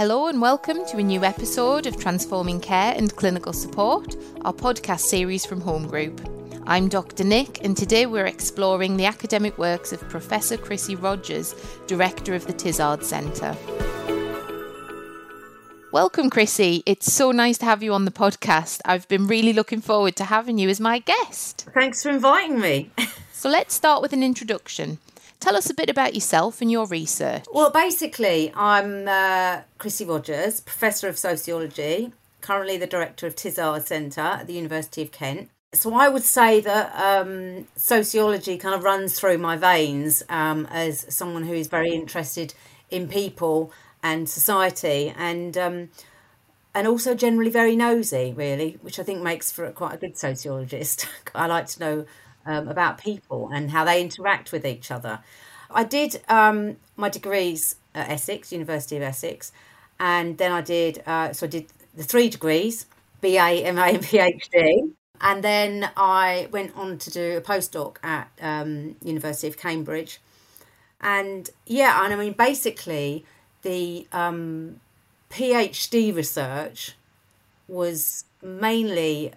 Hello and welcome to a new episode of Transforming Care and Clinical Support, our podcast series from Home Group. I'm Dr. Nick, and today we're exploring the academic works of Professor Chrissie Rogers, Director of the Tizard Centre. Welcome, Chrissie. It's so nice to have you on the podcast. I've been really looking forward to having you as my guest. Thanks for inviting me. so let's start with an introduction. Tell us a bit about yourself and your research. Well, basically, I'm uh, Chrissie Rogers, Professor of Sociology, currently the Director of Tizard Centre at the University of Kent. So I would say that um, sociology kind of runs through my veins um, as someone who is very interested in people and society and um, and also generally very nosy, really, which I think makes for quite a good sociologist. I like to know um, about people and how they interact with each other. I did um, my degrees at Essex, University of Essex, and then I did uh, so I did the three degrees, BA, MA, and PhD. And then I went on to do a postdoc at um, University of Cambridge. And yeah, and I mean, basically, the um, PhD research was mainly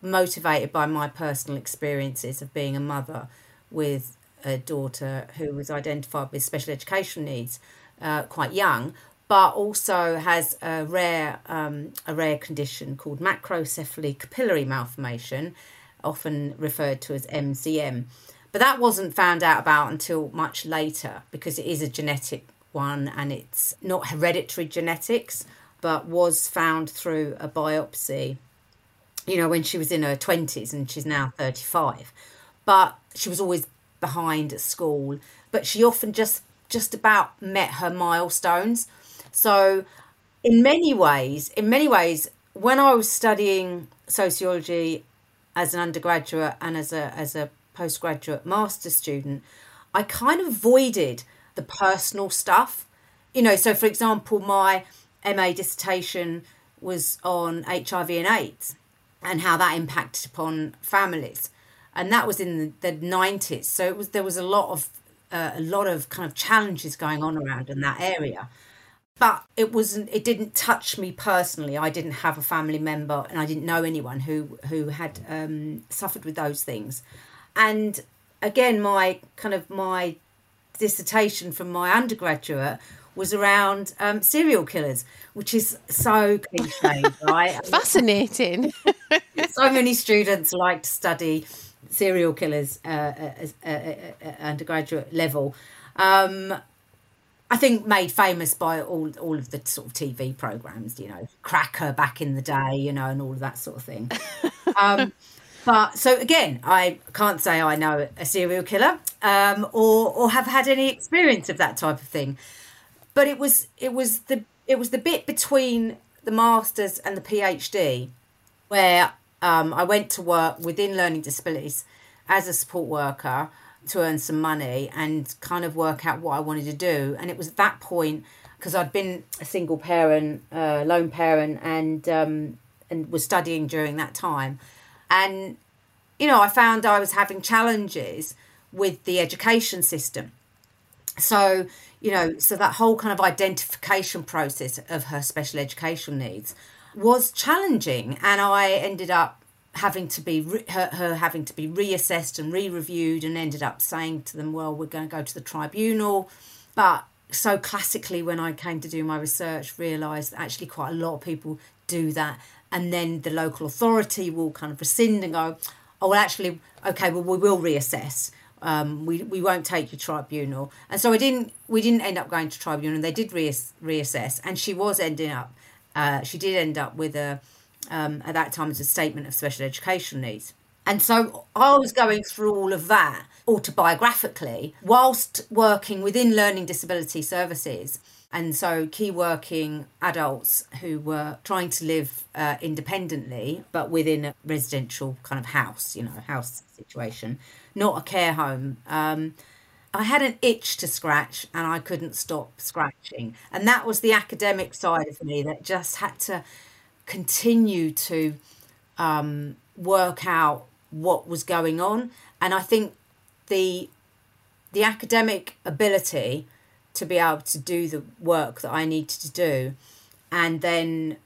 motivated by my personal experiences of being a mother with a daughter who was identified with special education needs uh, quite young, but also has a rare um, a rare condition called macrocephaly capillary malformation, often referred to as MCM. But that wasn't found out about until much later because it is a genetic one and it's not hereditary genetics, but was found through a biopsy you know, when she was in her 20s and she's now 35. But she was always behind at school, but she often just just about met her milestones. So in many ways, in many ways, when I was studying sociology as an undergraduate and as a as a postgraduate master student, I kind of avoided the personal stuff. You know, so for example, my MA dissertation was on HIV and AIDS and how that impacted upon families. And that was in the, the 90s. So it was there was a lot of uh, a lot of kind of challenges going on around in that area. But it wasn't it didn't touch me personally. I didn't have a family member and I didn't know anyone who who had um, suffered with those things. And again my kind of my dissertation from my undergraduate was around um, serial killers, which is so cliche, right? Fascinating. so many students like to study serial killers uh, at, at, undergraduate level. Um, I think made famous by all all of the sort of TV programs, you know, Cracker back in the day, you know, and all of that sort of thing. Um, but so again, I can't say I know a serial killer um, or or have had any experience of that type of thing but it was it was the it was the bit between the masters and the PhD where um, I went to work within learning disabilities as a support worker to earn some money and kind of work out what I wanted to do. And it was at that point because I'd been a single parent, uh, lone parent, and um, and was studying during that time, and you know I found I was having challenges with the education system. So you know, so that whole kind of identification process of her special education needs was challenging, and I ended up having to be re- her, her having to be reassessed and re-reviewed, and ended up saying to them, "Well, we're going to go to the tribunal," but so classically when I came to do my research realized that actually quite a lot of people do that. And then the local authority will kind of rescind and go oh well actually okay well we will reassess um, we we won't take you tribunal. And so I didn't. We didn't end up going to tribunal, and they did reass- reassess. And she was ending up. Uh, she did end up with a um, at that time as a statement of special education needs. And so I was going through all of that autobiographically whilst working within learning disability services. And so, key working adults who were trying to live uh, independently, but within a residential kind of house, you know, house situation not a care home. Um, I had an itch to scratch and I couldn't stop scratching. And that was the academic side of me that just had to continue to um, work out what was going on. And I think the the academic ability to be able to do the work that I needed to do. And then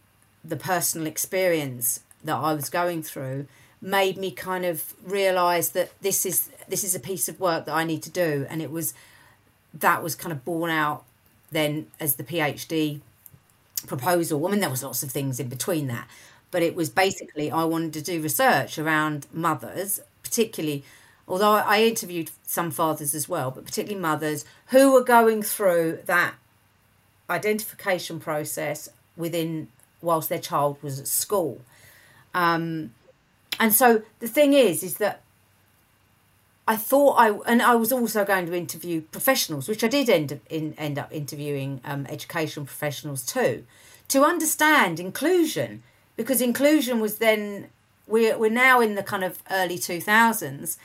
the personal experience that I was going through made me kind of realize that this is this is a piece of work that I need to do and it was that was kind of borne out then as the PhD proposal. I mean there was lots of things in between that but it was basically I wanted to do research around mothers particularly although I interviewed some fathers as well, but particularly mothers who were going through that identification process within whilst their child was at school. Um, and so the thing is, is that I thought I and I was also going to interview professionals, which I did end up in, end up interviewing um, education professionals too, to understand inclusion because inclusion was then we're we're now in the kind of early two thousands,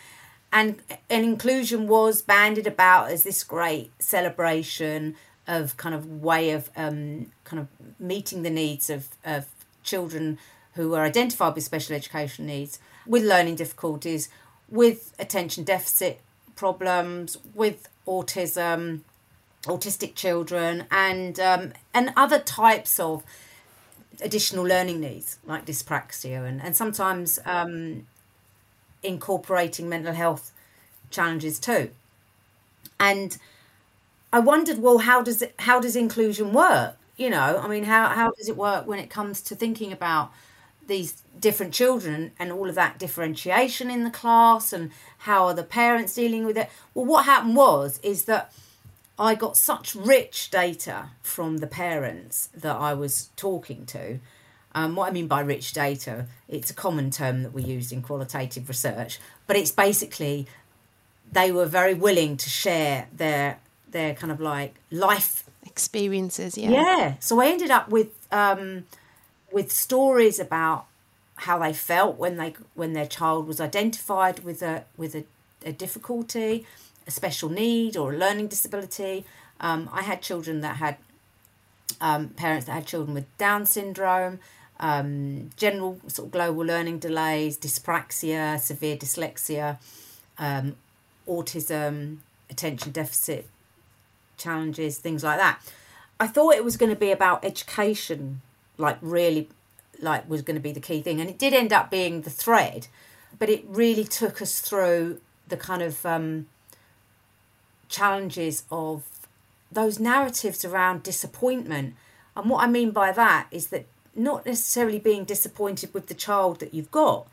and and inclusion was banded about as this great celebration of kind of way of um, kind of meeting the needs of, of children who are identified with special education needs, with learning difficulties, with attention deficit problems, with autism, autistic children, and um, and other types of additional learning needs like dyspraxia and, and sometimes um, incorporating mental health challenges too. And I wondered, well, how does it, how does inclusion work? You know, I mean, how, how does it work when it comes to thinking about these different children and all of that differentiation in the class and how are the parents dealing with it? Well, what happened was is that I got such rich data from the parents that I was talking to. Um, what I mean by rich data, it's a common term that we use in qualitative research, but it's basically they were very willing to share their their kind of like life experiences. Yeah. Yeah. So I ended up with um, with stories about how they felt when they when their child was identified with a with a, a difficulty, a special need or a learning disability. Um, I had children that had um, parents that had children with Down syndrome, um, general sort of global learning delays, dyspraxia, severe dyslexia, um, autism, attention deficit challenges, things like that. I thought it was going to be about education, like really, like was going to be the key thing, and it did end up being the thread, but it really took us through the kind of um, challenges of those narratives around disappointment. And what I mean by that is that not necessarily being disappointed with the child that you've got,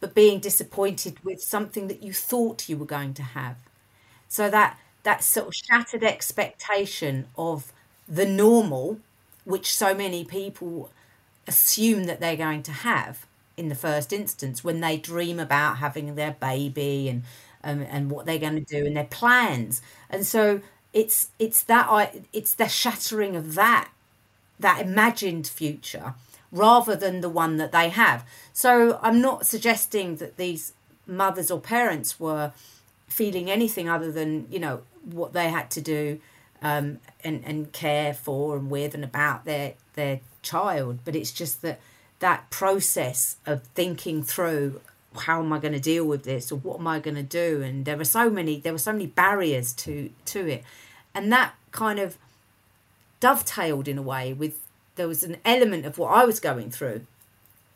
but being disappointed with something that you thought you were going to have. So that that sort of shattered expectation of the normal, which so many people assume that they're going to have in the first instance when they dream about having their baby and um, and what they're going to do and their plans. And so it's it's that I it's the shattering of that that imagined future rather than the one that they have. So I'm not suggesting that these mothers or parents were feeling anything other than you know what they had to do um, and and care for and with and about their their child. But it's just that that process of thinking through how am I going to deal with this or what am I going to do and there were so many there were so many barriers to to it and that kind of dovetailed in a way with there was an element of what I was going through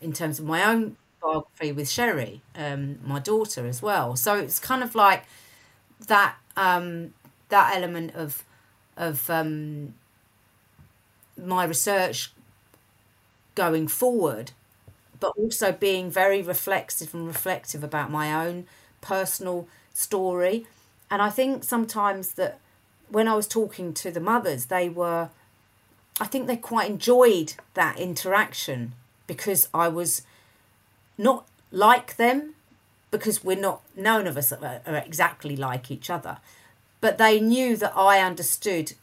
in terms of my own biography with Sherry, um, my daughter as well. So it's kind of like that um, that element of of um, my research going forward, but also being very reflexive and reflective about my own personal story. And I think sometimes that when I was talking to the mothers, they were I think they quite enjoyed that interaction because I was not like them because we're not none of us are, are exactly like each other. But they knew that I understood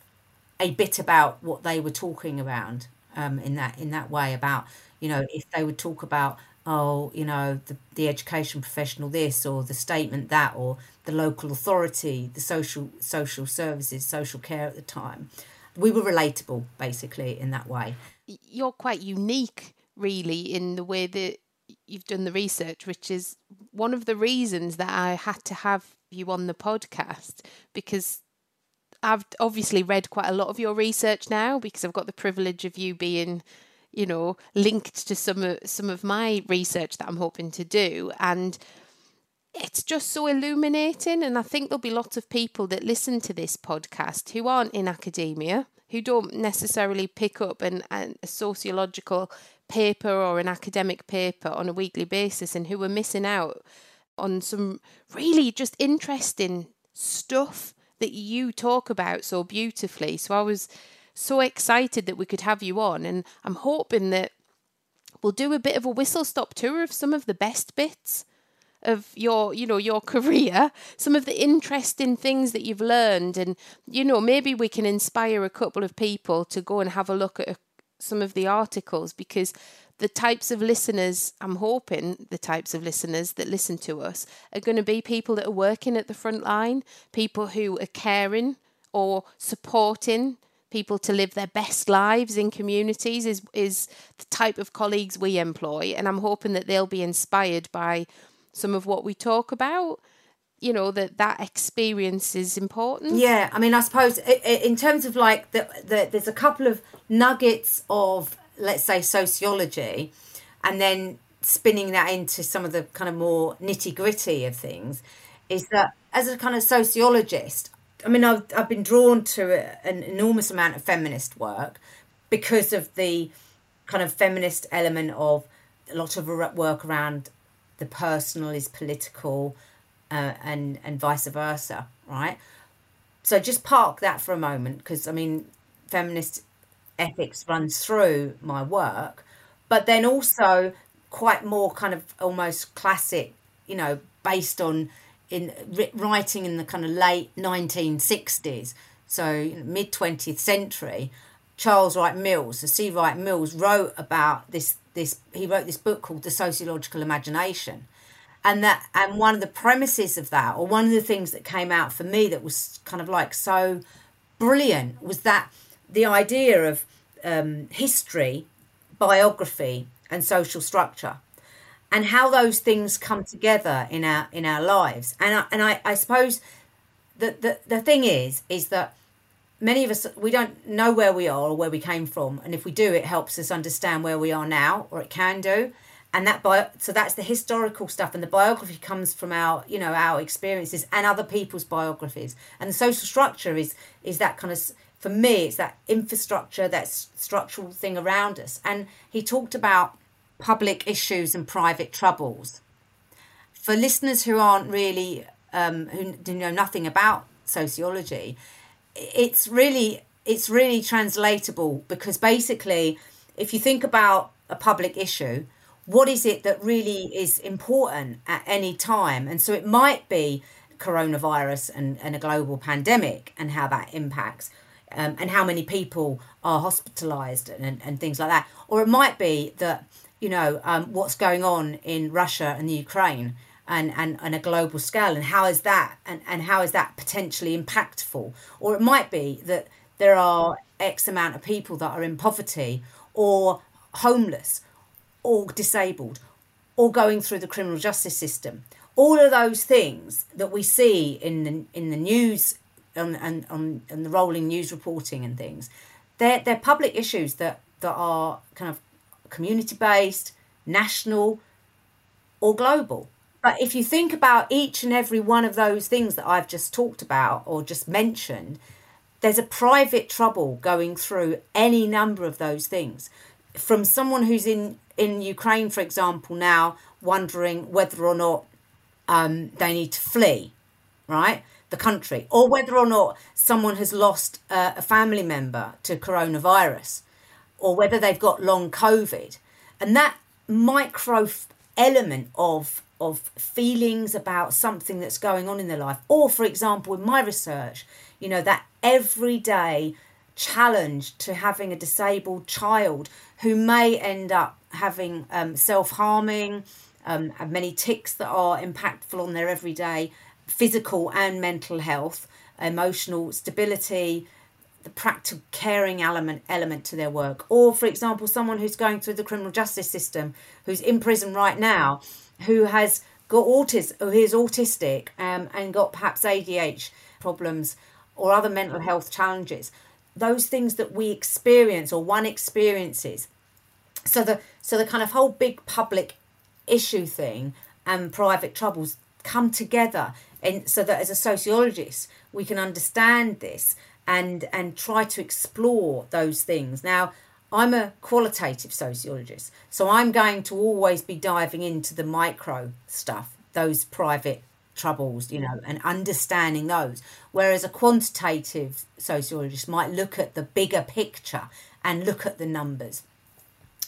a bit about what they were talking around um, in that in that way about you know if they would talk about oh you know the, the education professional this or the statement that or the local authority the social social services social care at the time we were relatable basically in that way. You're quite unique, really, in the way that you've done the research, which is one of the reasons that I had to have you on the podcast because I've obviously read quite a lot of your research now because I've got the privilege of you being, you know, linked to some of some of my research that I'm hoping to do, and it's just so illuminating. And I think there'll be lots of people that listen to this podcast who aren't in academia, who don't necessarily pick up an, an a sociological paper or an academic paper on a weekly basis, and who are missing out on some really just interesting stuff that you talk about so beautifully. So I was so excited that we could have you on, and I'm hoping that we'll do a bit of a whistle stop tour of some of the best bits of your you know your career some of the interesting things that you've learned. And you know maybe we can inspire a couple of people to go and have a look at a, some of the articles because the types of listeners, I'm hoping the types of listeners that listen to us are going to be people that are working at the front line, people who are caring or supporting people to live their best lives in communities is is the type of colleagues we employ. And I'm hoping that they'll be inspired by some of what we talk about you know that that experience is important. Yeah i mean i suppose in terms of like the, the there's a couple of nuggets of let's say sociology and then spinning that into some of the kind of more nitty gritty of things is that as a kind of sociologist i mean i've, I've been drawn to an enormous amount of feminist work because of the kind of feminist element of a lot of work around the personal is political uh, and and vice versa right so just park that for a moment because i mean feminist ethics runs through my work, but then also quite more kind of almost classic, you know, based on in writing in the kind of late 1960s, so mid 20th century. Charles Wright Mills, the C. Wright Mills, wrote about this. This he wrote this book called The Sociological Imagination, and that and one of the premises of that, or one of the things that came out for me that was kind of like so brilliant, was that the idea of um, history, biography, and social structure, and how those things come together in our in our lives. And I, and I, I suppose that the the thing is is that many of us we don't know where we are or where we came from, and if we do, it helps us understand where we are now, or it can do. And that bio, so that's the historical stuff, and the biography comes from our you know our experiences and other people's biographies, and the social structure is is that kind of for me, it's that infrastructure, that structural thing around us. And he talked about public issues and private troubles. For listeners who aren't really, um, who, who know nothing about sociology, it's really it's really translatable because basically, if you think about a public issue, what is it that really is important at any time? And so it might be coronavirus and, and a global pandemic and how that impacts um, and how many people are hospitalized and, and things like that. Or it might be that, you know, um, what's going on in Russia and the Ukraine and, and, and a global scale and how is that and, and how is that potentially impactful? Or it might be that there are X amount of people that are in poverty or homeless or disabled or going through the criminal justice system all of those things that we see in the in the news and and on and the rolling news reporting and things. They're they're public issues that that are kind of community based, national, or global. But if you think about each and every one of those things that I've just talked about or just mentioned, there's a private trouble going through any number of those things. From someone who's in, in Ukraine, for example, now wondering whether or not um, they need to flee, right? the country, or whether or not someone has lost uh, a family member to coronavirus, or whether they've got long COVID. And that micro element of of feelings about something that's going on in their life, or for example, in my research, you know, that everyday challenge to having a disabled child who may end up having um, self harming, um, have many tics that are impactful on their everyday physical and mental health, emotional stability, the practical caring element element to their work. Or, for example, someone who's going through the criminal justice system, who's in prison right now, who has got autism, who is autistic um, and got perhaps ADH problems, or other mental health challenges, those things that we experience or one experiences. So the so the kind of whole big public issue thing and private troubles come together. And so that as a sociologist we can understand this and and try to explore those things. Now i'm a qualitative sociologist so i'm going to always be diving into the micro stuff those private troubles you know and understanding those. Whereas a quantitative sociologist might look at the bigger picture and look at the numbers.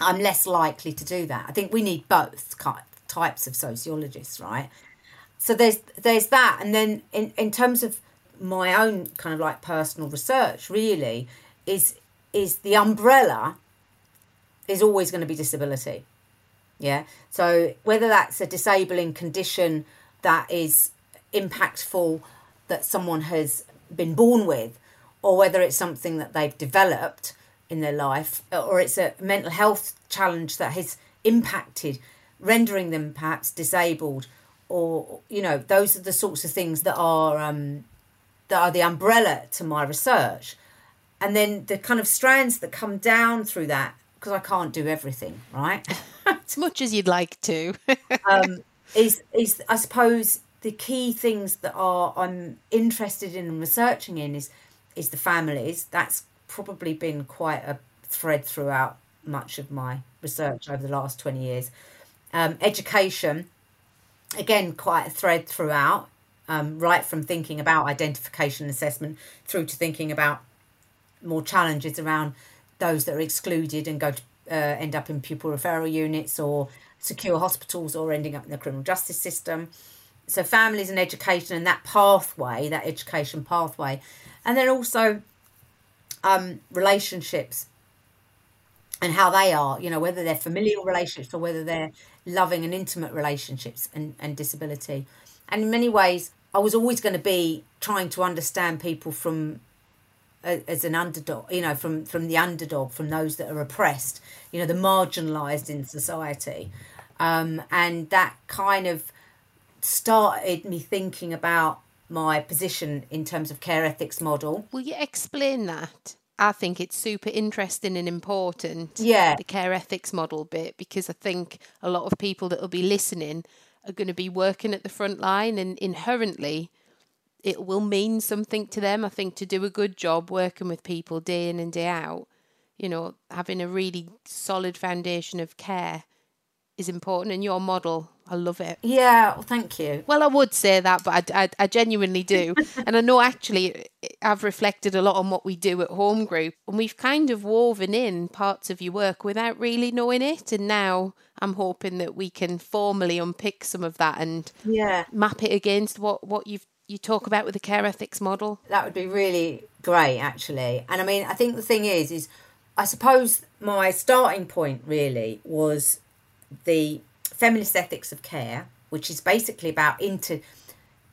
I'm less likely to do that. I think we need both types of sociologists right? So there's there's that. And then in, in terms of my own kind of like personal research really is is the umbrella is always going to be disability yeah? So whether that's a disabling condition that is impactful that someone has been born with or whether it's something that they've developed in their life or it's a mental health challenge that has impacted rendering them perhaps disabled or you know those are the sorts of things that are um, that are the umbrella to my research and then the kind of strands that come down through that because I can't do everything right? As much as you'd like to. Um, is is I suppose the key things that are I'm interested in and researching in is is the families. That's probably been quite a thread throughout much of my research over the last 20 years. Um, education again quite a thread throughout um, right from thinking about identification assessment through to thinking about more challenges around those that are excluded and go to uh, end up in pupil referral units or secure hospitals or ending up in the criminal justice system. So, families and education and that pathway, that education pathway, and then also um, relationships and how they are, you know, whether they're familial relationships or whether they're loving and intimate relationships and, and disability. And in many ways, I was always going to be trying to understand people from as an underdog, you know, from from the underdog, from those that are oppressed, you know, the marginalised in society, um, and that kind of started me thinking about my position in terms of care ethics model. Will you explain that? I think it's super interesting and important. Yeah. The care ethics model bit, because I think a lot of people that will be listening are going to be working at the front line and inherently it will mean something to them. I think to do a good job working with people day in and day out, you know, having a really solid foundation of care is important and your model I love it. Yeah, well, thank you. Well, I would say that, but I, I, I genuinely do. and I know actually I've reflected a lot on what we do at Home Group, and we've kind of woven in parts of your work without really knowing it. And now I'm hoping that we can formally unpick some of that and yeah. map it against what, what you've you talk about with the care ethics model. That would be really great, actually. And I mean, I think the thing is, is I suppose my starting point really was the feminist ethics of care, which is basically about inter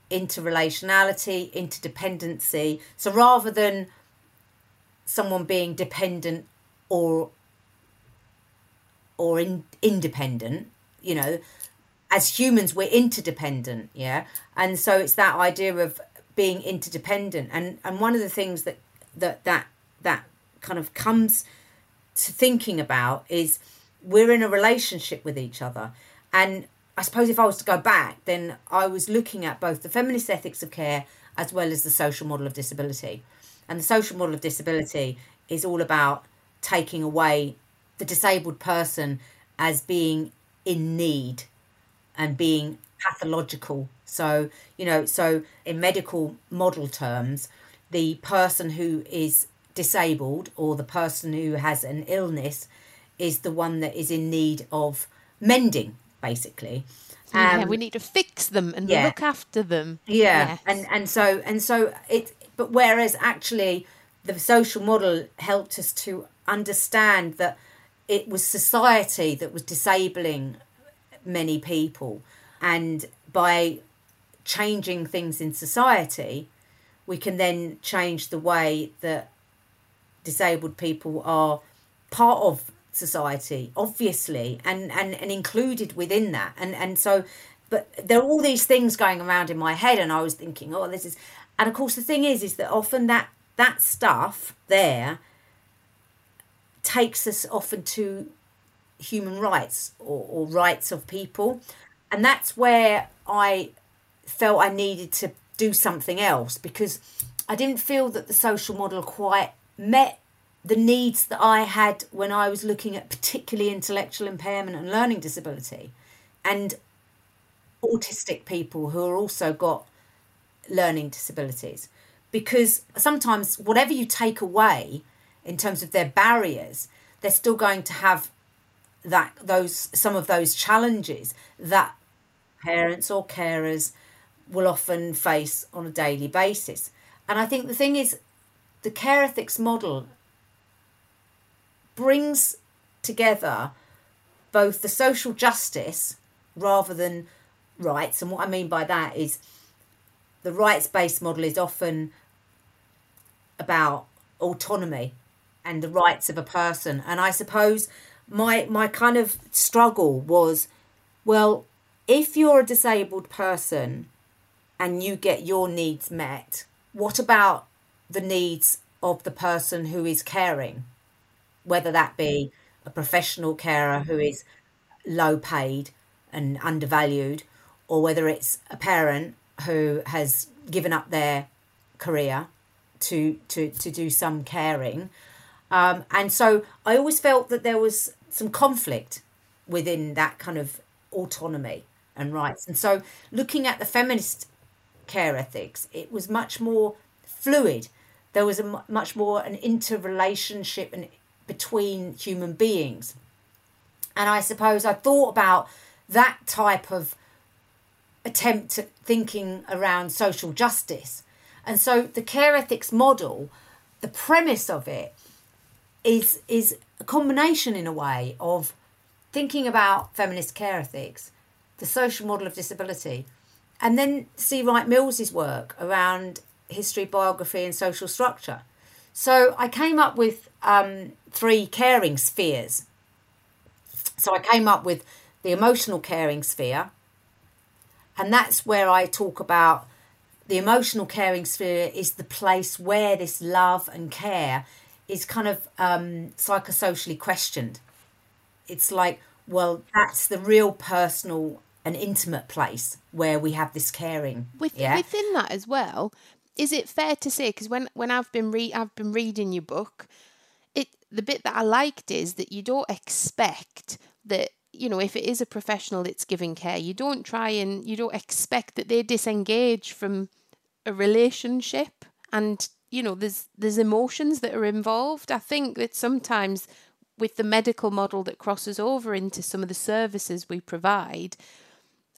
interrelationality, interdependency. So rather than someone being dependent or or in, independent, you know, as humans we're interdependent, yeah. And so it's that idea of being interdependent. And and one of the things that that that that kind of comes to thinking about is we're in a relationship with each other and I suppose if I was to go back, then I was looking at both the feminist ethics of care as well as the social model of disability. And the social model of disability is all about taking away the disabled person as being in need and being pathological. So, you know, so in medical model terms, the person who is disabled or the person who has an illness is the one that is in need of mending basically. Um, yeah, we need to fix them and yeah. look after them. Yeah, yes. and and so and so it. But whereas actually, the social model helped us to understand that it was society that was disabling many people, and by changing things in society, we can then change the way that disabled people are part of society obviously and and and included within that. And and so but there are all these things going around in my head and i was thinking oh this is And of course, the thing is, is that often that that stuff there takes us often to human rights or, or rights of people, and that's where I felt I needed to do something else because I didn't feel that the social model quite met the needs that I had when I was looking at particularly intellectual impairment and learning disability and autistic people who are also got learning disabilities. Because sometimes whatever you take away in terms of their barriers they're still going to have that those some of those challenges that parents or carers will often face on a daily basis and i think the thing is the care ethics model brings together both the social justice rather than rights. And what I mean by that is the rights based model is often about autonomy and the rights of a person. And I suppose my my kind of struggle was well, if you're a disabled person and you get your needs met, what about the needs of the person who is caring? whether that be a professional carer who is low paid and undervalued, or whether it's a parent who has given up their career to to to do some caring. Um, and so I always felt that there was some conflict within that kind of autonomy and rights. And so looking at the feminist care ethics, it was much more fluid. There was a much more an interrelationship and between human beings. And I suppose I thought about that type of attempt at thinking around social justice. And so the care ethics model, the premise of it is is a combination in a way of thinking about feminist care ethics, the social model of disability, and then C. Wright Mills's work around history, biography, and social structure. So I came up with um, three caring spheres. So I came up with the emotional caring sphere, and that's where I talk about the emotional caring sphere is the place where this love and care is kind of um, psychosocially questioned. It's like, well, that's the real personal and intimate place where we have this caring. With, yeah? Within that as well, is it fair to say because when when I've been re I've been reading your book, it the bit that I liked is that you don't expect that you know if it is a professional that's giving care, you don't try and you don't expect that they disengage from a relationship and you know there's there's emotions that are involved. I think that sometimes with the medical model that crosses over into some of the services we provide,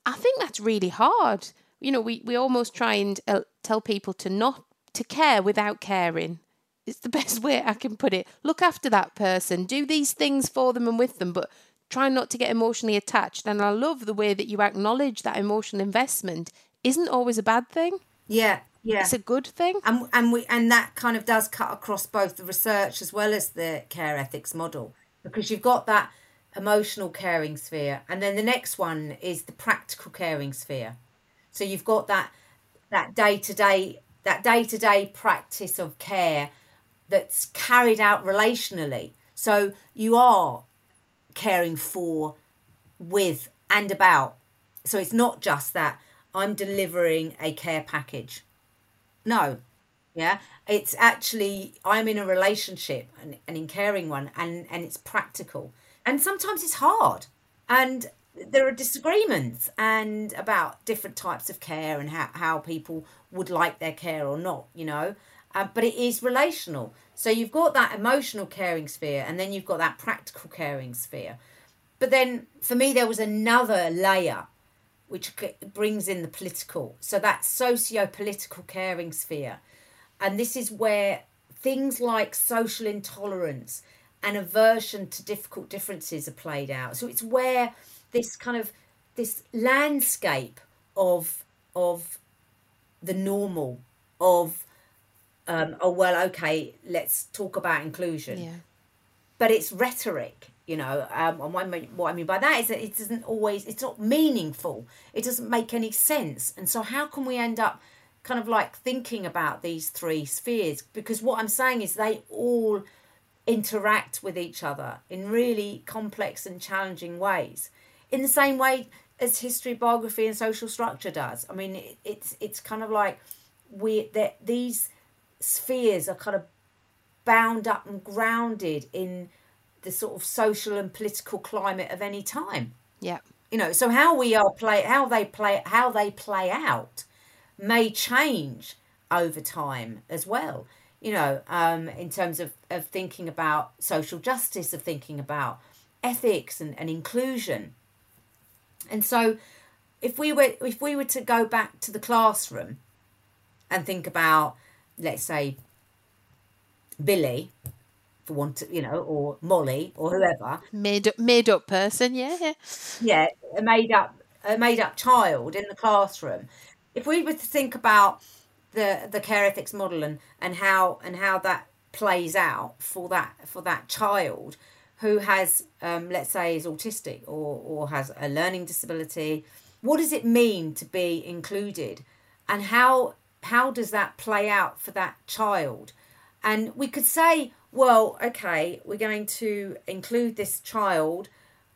I think that's really hard you know, we, we almost try and uh, tell people to not to care without caring. It's the best way I can put it. Look after that person, do these things for them and with them, but try not to get emotionally attached. And I love the way that you acknowledge that emotional investment isn't always a bad thing. Yeah, yeah, it's a good thing. And and we and that kind of does cut across both the research as well as the care ethics model because you've got that emotional caring sphere, and then the next one is the practical caring sphere. So you've got that that day to day that day to day practice of care that's carried out relationally. So you are caring for, with, and about. So it's not just that I'm delivering a care package. No, yeah, it's actually I'm in a relationship and, and in caring one, and and it's practical. And sometimes it's hard, and there are disagreements and about different types of care and how, how people would like their care or not you know? Uh, but it is relational. So you've got that emotional caring sphere and then you've got that practical caring sphere. But then for me there was another layer which brings in the political. So that socio-political caring sphere. And this is where things like social intolerance and aversion to difficult differences are played out. So it's where this kind of this landscape of of the normal of um, oh well okay let's talk about inclusion. Yeah. but it's rhetoric you know um, and what I, mean, what I mean by that is that it doesn't always it's not meaningful it doesn't make any sense and so how can we end up kind of like thinking about these three spheres because what I'm saying is they all interact with each other in really complex and challenging ways. In the same way as history, biography, and social structure does. I mean, it, it's it's kind of like we that these spheres are kind of bound up and grounded in the sort of social and political climate of any time. Yeah. You know, so how we are play how they play how they play out may change over time as well. You know, um, in terms of, of thinking about social justice, of thinking about ethics and, and inclusion. And so if we were if we were to go back to the classroom and think about, let's say, Billy, for want to, you know, or Molly or whoever. Made up, made up person, yeah. Yeah, a made up, a made up child in the classroom. If we were to think about the the care ethics model and and how and how that plays out for that for that child who has um, let's say is autistic or or has a learning disability what does it mean to be included and how how does that play out for that child and we could say well, okay, we're going to include this child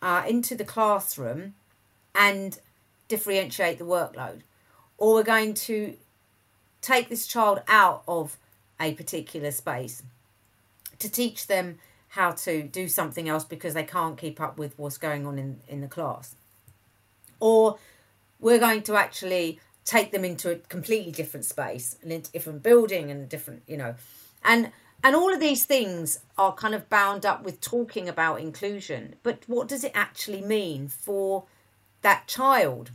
uh, into the classroom and differentiate the workload. Or we're going to take this child out of a particular space to teach them how to do something else because they can't keep up with what's going on in, in the class. Or we're going to actually take them into a completely different space and a different building and different, you know. And and all of these things are kind of bound up with talking about inclusion. But what does it actually mean for that child?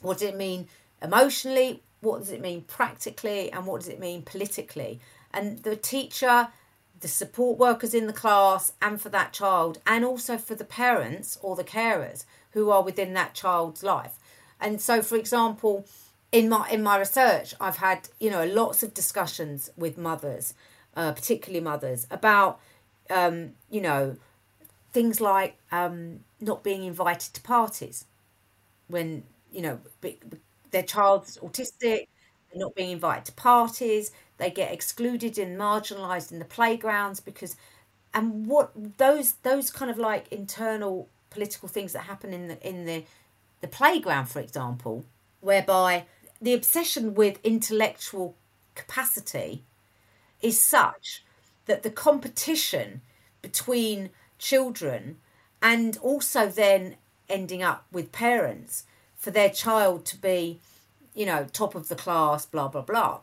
What does it mean emotionally? What does it mean practically? And what does it mean politically? And the teacher, the support workers in the class, and for that child, and also for the parents or the carers who are within that child's life. And so, for example, in my in my research, I've had you know lots of discussions with mothers uh, particularly mothers, about um, you know things like um, not being invited to parties when you know their child's autistic, not being invited to parties, they get excluded and marginalised in the playgrounds because and what those those kind of like internal political things that happen in the in the the playground, for example, whereby the obsession with intellectual capacity is such that the competition between children and also then ending up with parents for their child to be, you know, top of the class, blah, blah, blah.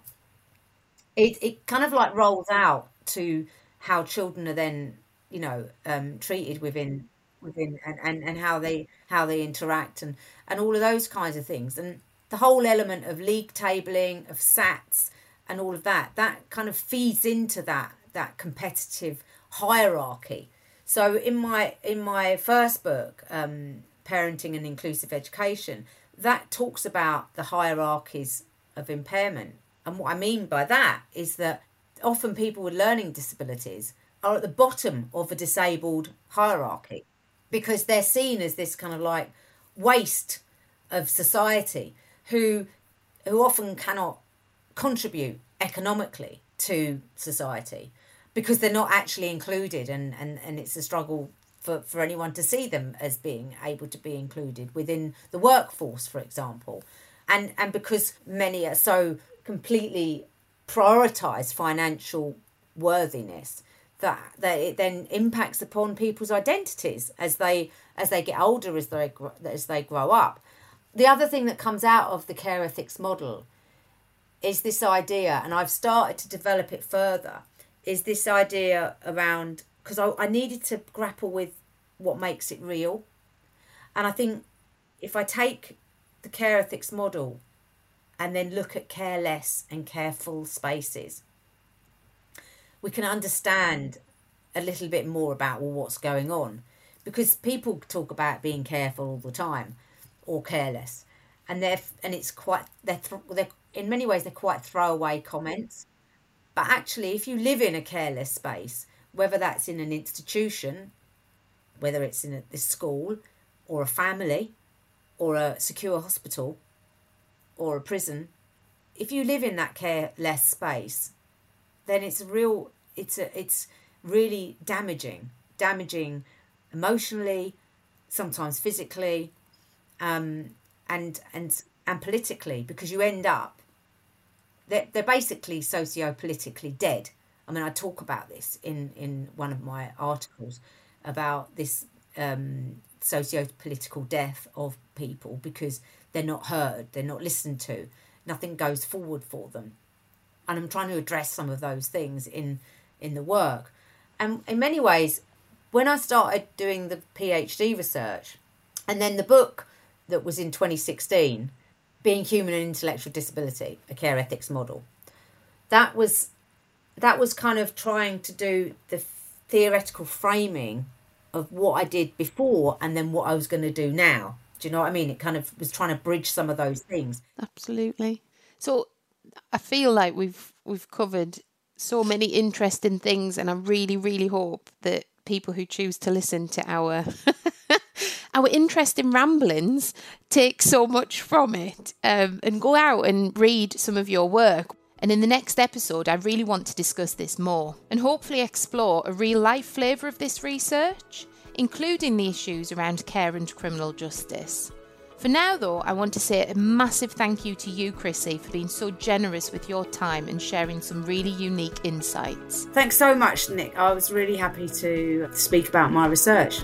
It, it kind of like rolls out to how children are then, you know, um, treated within within and, and, and how they how they interact and, and all of those kinds of things. And the whole element of league tabling, of SATs, and all of that that kind of feeds into that that competitive hierarchy. So in my in my first book um, parenting and inclusive education that talks about the hierarchies of impairment. And what i mean by that is that often people with learning disabilities are at the bottom of a disabled hierarchy because they're seen as this kind of like waste of society who who often cannot contribute economically to society because they're not actually included and, and, and it's a struggle for, for anyone to see them as being able to be included within the workforce, for example. And and because many are so completely prioritize financial worthiness that that it then impacts upon people's identities as they as they get older as they as they grow up. The other thing that comes out of the care ethics model is this idea, and I've started to develop it further, is this idea around because I, I needed to grapple with what makes it real. And I think if I take the care ethics model and then look at careless and careful spaces, we can understand a little bit more about well, what's going on. Because people talk about being careful all the time or careless. And they're and it's quite they're they're in many ways they're quite throwaway comments. But actually, if you live in a careless space, whether that's in an institution, whether it's in a, a school or a family or a secure hospital or a prison, if you live in that careless space, then it's real. It's a, it's really damaging, damaging emotionally, sometimes physically, um, and and and politically because you end up they're, they're basically socio-politically dead. I mean, I talk about this in in one of my articles about this um, socio-political death of people because they're not heard, they're not listened to, nothing goes forward for them. And I'm trying to address some of those things in in the work. And in many ways, when I started doing the PhD research, and then the book that was in 2016, Being Human and Intellectual Disability, a care ethics model, that was that was kind of trying to do the theoretical framing of what I did before and then what I was going to do now. Do you know what I mean? It kind of was trying to bridge some of those things. Absolutely. So I feel like we've we've covered so many interesting things and I really really hope that people who choose to listen to our our interest in ramblings take so much from it um, and go out and read some of your work. And in the next episode, I really want to discuss this more and hopefully explore a real life flavour of this research, including the issues around care and criminal justice. For now, though, I want to say a massive thank you to you, Chrissie, for being so generous with your time and sharing some really unique insights. Thanks so much, Nick. I was really happy to speak about my research.